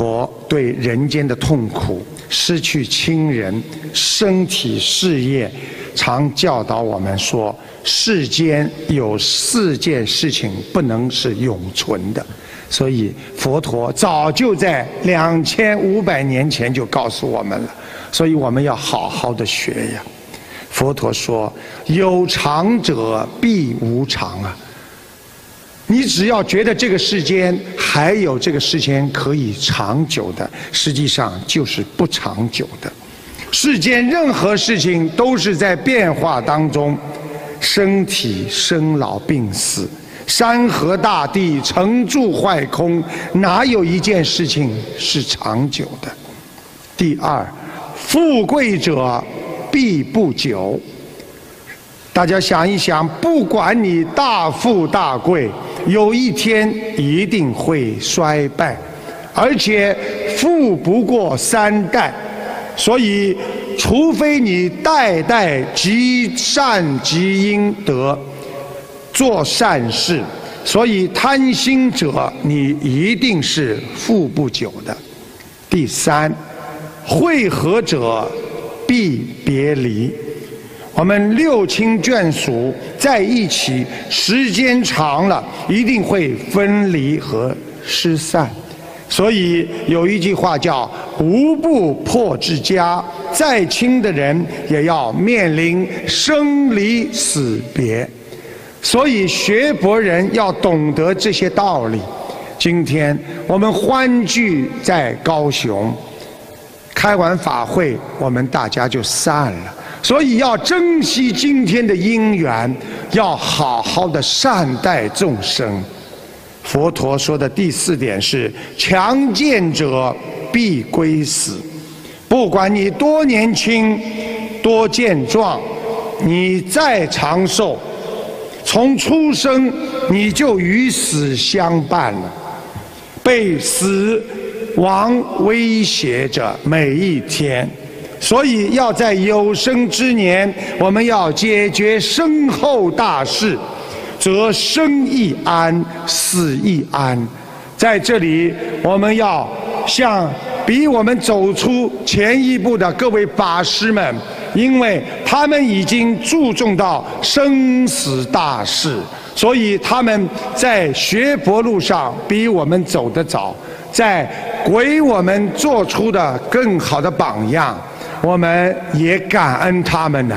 佛对人间的痛苦、失去亲人、身体、事业，常教导我们说：世间有四件事情不能是永存的。所以佛陀早就在两千五百年前就告诉我们了。所以我们要好好的学呀。佛陀说：“有常者必无常啊！你只要觉得这个世间还有这个世间可以长久的，实际上就是不长久的。世间任何事情都是在变化当中，身体生老病死，山河大地成住坏空，哪有一件事情是长久的？第二，富贵者。”必不久。大家想一想，不管你大富大贵，有一天一定会衰败，而且富不过三代。所以，除非你代代积善积阴德，做善事，所以贪心者，你一定是富不久的。第三，会合者。必别离，我们六亲眷属在一起时间长了，一定会分离和失散。所以有一句话叫“无不破之家”，再亲的人也要面临生离死别。所以学佛人要懂得这些道理。今天我们欢聚在高雄。开完法会，我们大家就散了。所以要珍惜今天的因缘，要好好的善待众生。佛陀说的第四点是：强健者必归死。不管你多年轻、多健壮，你再长寿，从出生你就与死相伴了，被死。亡威胁着每一天，所以要在有生之年，我们要解决身后大事，则生亦安，死亦安。在这里，我们要向比我们走出前一步的各位法师们，因为他们已经注重到生死大事，所以他们在学佛路上比我们走得早。在为我们做出的更好的榜样，我们也感恩他们呢。